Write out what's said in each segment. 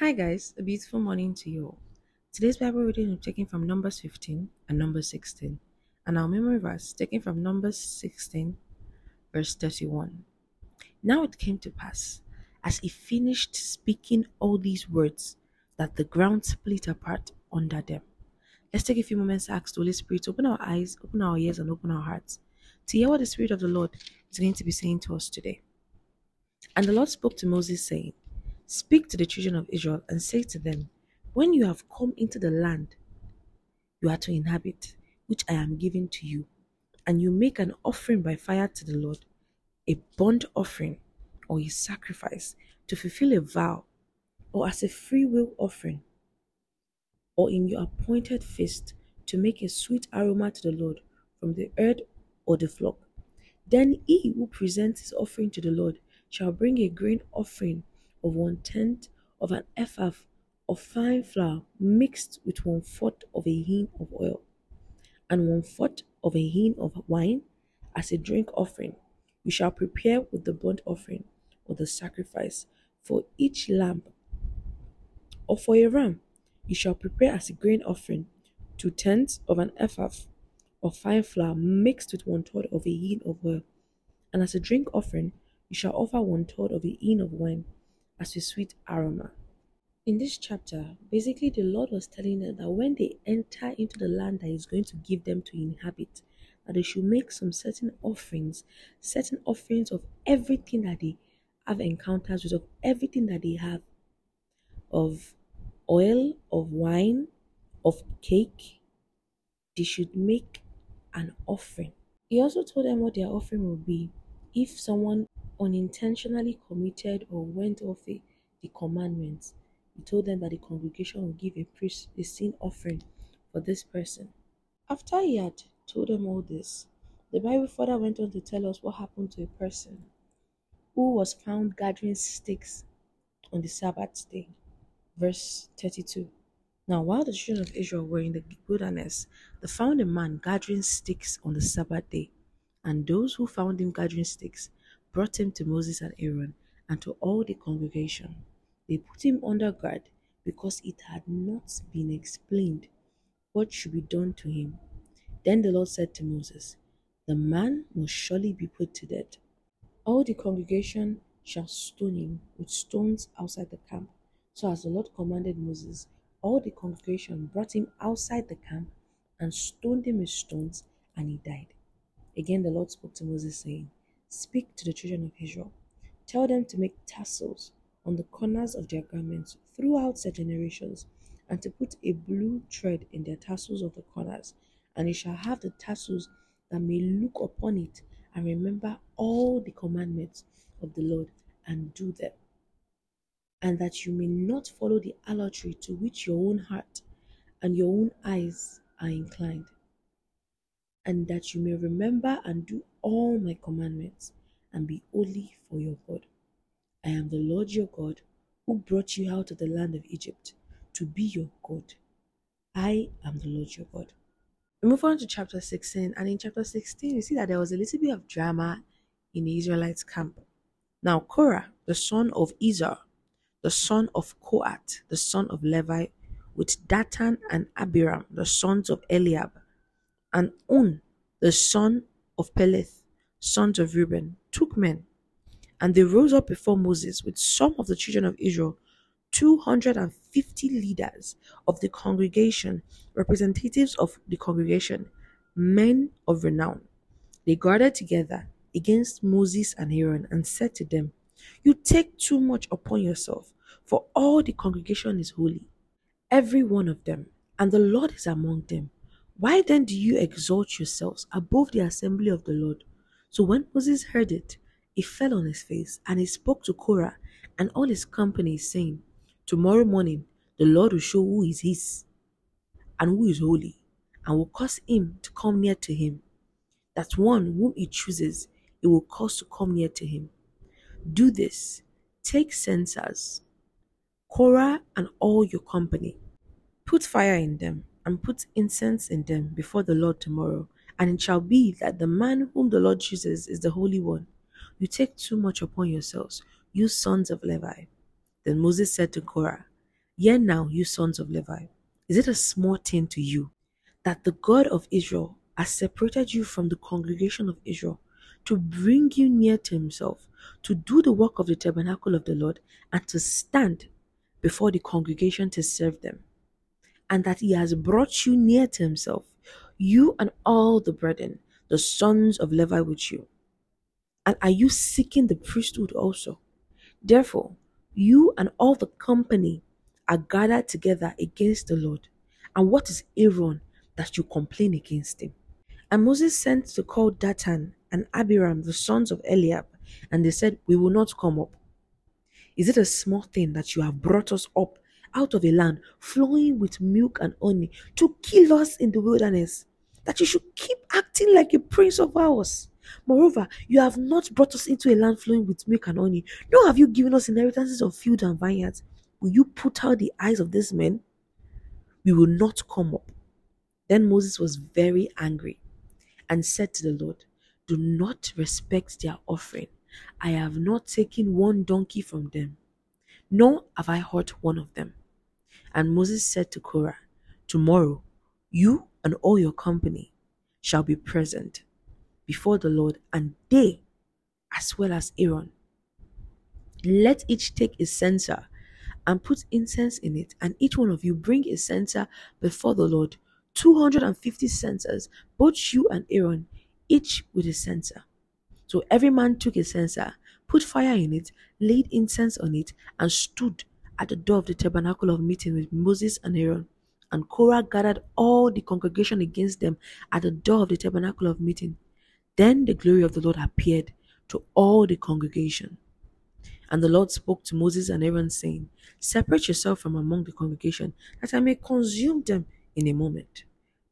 Hi guys, a beautiful morning to you all. Today's Bible reading is taken from Numbers 15 and Numbers 16, and our memory verse taken from Numbers 16, verse 31. Now it came to pass, as he finished speaking all these words, that the ground split apart under them. Let's take a few moments to ask the Holy Spirit to open our eyes, open our ears, and open our hearts to hear what the Spirit of the Lord is going to be saying to us today. And the Lord spoke to Moses, saying, Speak to the children of Israel and say to them, When you have come into the land you are to inhabit, which I am giving to you, and you make an offering by fire to the Lord, a burnt offering or a sacrifice to fulfill a vow, or as a free will offering, or in your appointed feast to make a sweet aroma to the Lord from the herd or the flock. Then he who presents his offering to the Lord shall bring a grain offering of one tenth of an ephah of fine flour mixed with one fourth of a hin of oil, and one fourth of a hin of wine as a drink offering. You shall prepare with the burnt offering or the sacrifice for each lamb or for a ram. You shall prepare as a grain offering two tenths of an ephah of fine flour mixed with one third of a hin of oil, and as a drink offering you shall offer one third of a hin of wine as a sweet aroma. In this chapter, basically, the Lord was telling them that when they enter into the land that He's going to give them to inhabit, that they should make some certain offerings, certain offerings of everything that they have encounters with, of everything that they have, of oil, of wine, of cake. They should make an offering. He also told them what their offering will be if someone unintentionally committed or went off the commandments, he told them that the congregation would give a priest a sin offering for this person. After he had told them all this, the Bible further went on to tell us what happened to a person who was found gathering sticks on the Sabbath day. Verse 32. Now, while the children of Israel were in the wilderness, they found a man gathering sticks on the Sabbath day. And those who found him gathering sticks brought him to Moses and Aaron and to all the congregation. They put him under guard because it had not been explained what should be done to him. Then the Lord said to Moses, The man must surely be put to death. All the congregation shall stone him with stones outside the camp. So as the Lord commanded Moses, all the congregation brought him outside the camp and stoned him with stones, and he died. Again the Lord spoke to Moses, saying, Speak to the children of Israel. Tell them to make tassels on the corners of their garments throughout their generations, and to put a blue thread in their tassels of the corners. And you shall have the tassels that may look upon it and remember all the commandments of the Lord and do them. And that you may not follow the idolatry to which your own heart and your own eyes are inclined and that you may remember and do all my commandments and be holy for your God. I am the Lord your God who brought you out of the land of Egypt to be your God. I am the Lord your God. We move on to chapter 16, and in chapter 16, you see that there was a little bit of drama in the Israelites' camp. Now, Korah, the son of Izhar, the son of Kohath, the son of Levi, with Dathan and Abiram, the sons of Eliab, and On, the son of Peleth, sons of Reuben, took men, and they rose up before Moses with some of the children of Israel, 250 leaders of the congregation, representatives of the congregation, men of renown. They gathered together against Moses and Aaron and said to them, You take too much upon yourself, for all the congregation is holy, every one of them, and the Lord is among them. Why then do you exalt yourselves above the assembly of the Lord? So when Moses heard it, he fell on his face, and he spoke to Korah and all his company, saying, Tomorrow morning the Lord will show who is his and who is holy, and will cause him to come near to him. That one whom he chooses, he will cause to come near to him. Do this, take censers, Korah and all your company, put fire in them and put incense in them before the Lord tomorrow. And it shall be that the man whom the Lord chooses is the Holy One. You take too much upon yourselves, you sons of Levi. Then Moses said to Korah, Hear now, you sons of Levi, is it a small thing to you that the God of Israel has separated you from the congregation of Israel to bring you near to himself, to do the work of the tabernacle of the Lord, and to stand before the congregation to serve them? And that he has brought you near to himself, you and all the brethren, the sons of Levi with you. And are you seeking the priesthood also? Therefore, you and all the company are gathered together against the Lord. And what is Aaron that you complain against him? And Moses sent to call Dathan and Abiram, the sons of Eliab, and they said, We will not come up. Is it a small thing that you have brought us up out of a land flowing with milk and honey to kill us in the wilderness? That you should keep acting like a prince of ours? Moreover, you have not brought us into a land flowing with milk and honey, nor have you given us inheritances of fields and vineyards. Will you put out the eyes of these men? We will not come up. Then Moses was very angry and said to the Lord, Do not respect their offering. I have not taken one donkey from them, nor have I hurt one of them. And Moses said to Korah, Tomorrow you and all your company shall be present before the Lord, and they, as well as Aaron. Let each take a censer and put incense in it, and each one of you bring a censer before the Lord 250 censers, both you and Aaron, each with a censer. So every man took a censer, put fire in it, laid incense on it, and stood at the door of the tabernacle of meeting with Moses and Aaron. And Korah gathered all the congregation against them at the door of the tabernacle of meeting. Then the glory of the Lord appeared to all the congregation. And the Lord spoke to Moses and Aaron, saying, Separate yourself from among the congregation, that I may consume them in a moment.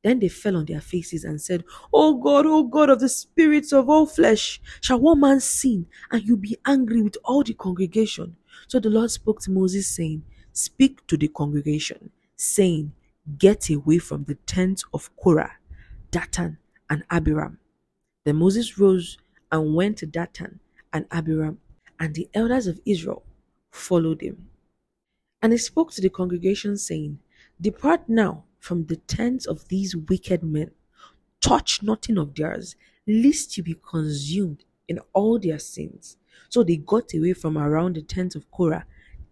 Then they fell on their faces and said, O God, O God of the spirits of all flesh, shall one man sin, and you be angry with all the congregation? So the Lord spoke to Moses, saying, Speak to the congregation, saying, Get away from the tent of Korah, Dathan, and Abiram then Moses rose and went to Dathan and Abiram, and the elders of Israel followed him. And he spoke to the congregation, saying, Depart now from the tents of these wicked men, touch nothing of theirs, lest you be consumed in all their sins. So they got away from around the tents of Korah,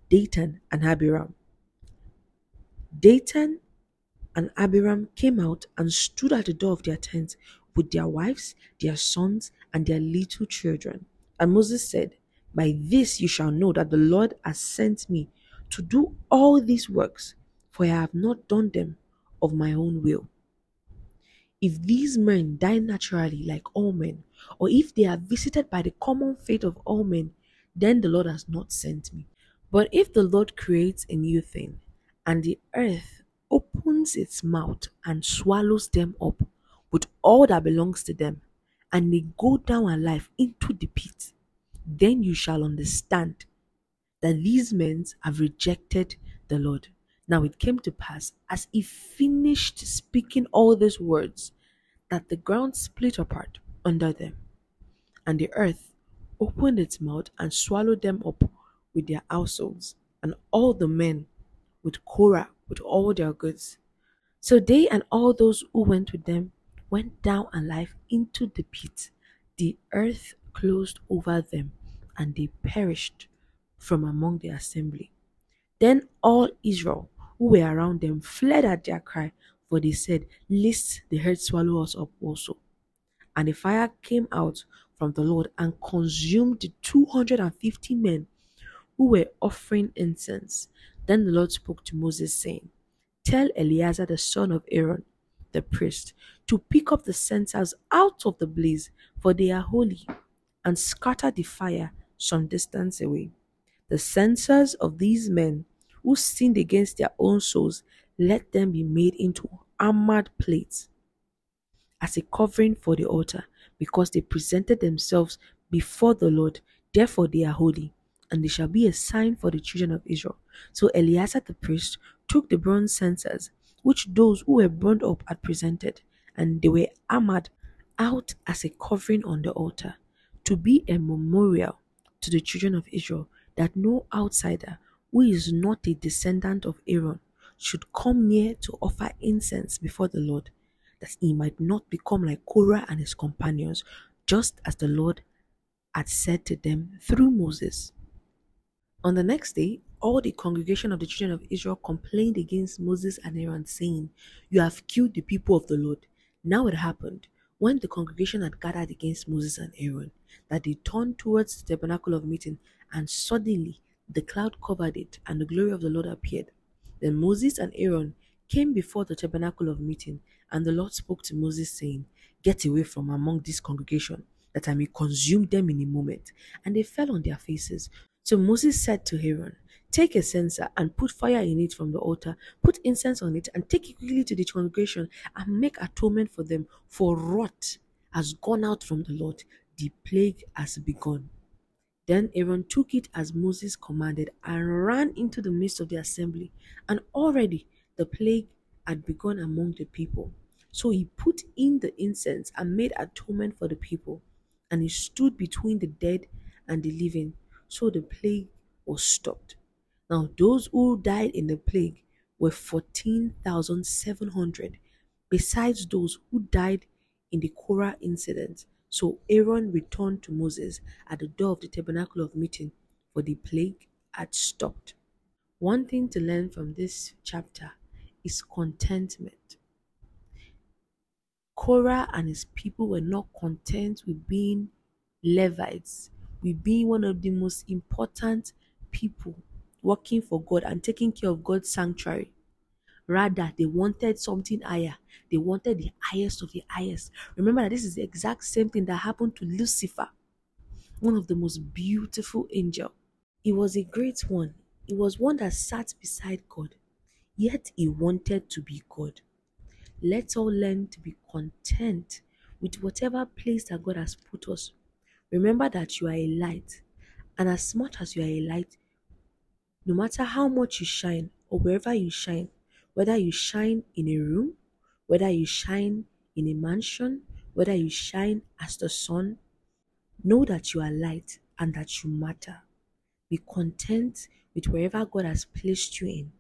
Dathan, and Abiram. Dathan and Abiram came out and stood at the door of their tent with their wives, their sons, and their little children. And Moses said, By this you shall know that the Lord has sent me to do all these works, for I have not done them of my own will. If these men die naturally like all men, or if they are visited by the common fate of all men, then the Lord has not sent me. But if the Lord creates a new thing, and the earth opens its mouth and swallows them up, with all that belongs to them, and they go down alive into the pit, then you shall understand that these men have rejected the Lord. Now it came to pass, as he finished speaking all these words, that the ground split apart under them, and the earth opened its mouth and swallowed them up with their households, and all the men with Korah with all their goods. So they and all those who went with them went down alive into the pit. The earth closed over them, and they perished from among the assembly. Then all Israel who were around them fled at their cry, for they said, Lest the earth swallow us up also. And the fire came out from the Lord and consumed the 250 men who were offering incense. Then the Lord spoke to Moses, saying, Tell Eleazar the son of Aaron the priest to pick up the censers out of the blaze, for they are holy, and scatter the fire some distance away. The censers of these men who sinned against their own souls, let them be made into armored plates as a covering for the altar, because they presented themselves before the Lord. Therefore, they are holy, and they shall be a sign for the children of Israel. So Eleazar the priest took the bronze censers which those who were burned up had presented, and they were armored out as a covering on the altar, to be a memorial to the children of Israel that no outsider who is not a descendant of Aaron should come near to offer incense before the Lord, that he might not become like Korah and his companions, just as the Lord had said to them through Moses. On the next day, all the congregation of the children of Israel complained against Moses and Aaron, saying, You have killed the people of the Lord. Now it happened, when the congregation had gathered against Moses and Aaron, that they turned towards the tabernacle of meeting, and suddenly the cloud covered it, and the glory of the Lord appeared. Then Moses and Aaron came before the tabernacle of meeting, and the Lord spoke to Moses, saying, Get away from among this congregation, that I may consume them in a moment. And they fell on their faces. So Moses said to Aaron, Take a censer and put fire in it from the altar, put incense on it, and take it quickly to the congregation and make atonement for them. For wrath has gone out from the Lord, the plague has begun. Then Aaron took it as Moses commanded and ran into the midst of the assembly. And already the plague had begun among the people. So he put in the incense and made atonement for the people. And he stood between the dead and the living. So the plague was stopped. Now, those who died in the plague were 14,700, besides those who died in the Korah incident. So Aaron returned to Moses at the door of the tabernacle of meeting, for the plague had stopped. One thing to learn from this chapter is contentment. Korah and his people were not content with being Levites, with being one of the most important people working for God and taking care of God's sanctuary. Rather, they wanted something higher. They wanted the highest of the highest. Remember that this is the exact same thing that happened to Lucifer, one of the most beautiful angel. He was a great one. He was one that sat beside God, yet he wanted to be God. Let's all learn to be content with whatever place that God has put us. Remember that you are a light, and as much as you are a light, no matter how much you shine or wherever you shine, whether you shine in a room, whether you shine in a mansion, whether you shine as the sun, know that you are light and that you matter. Be content with wherever God has placed you in.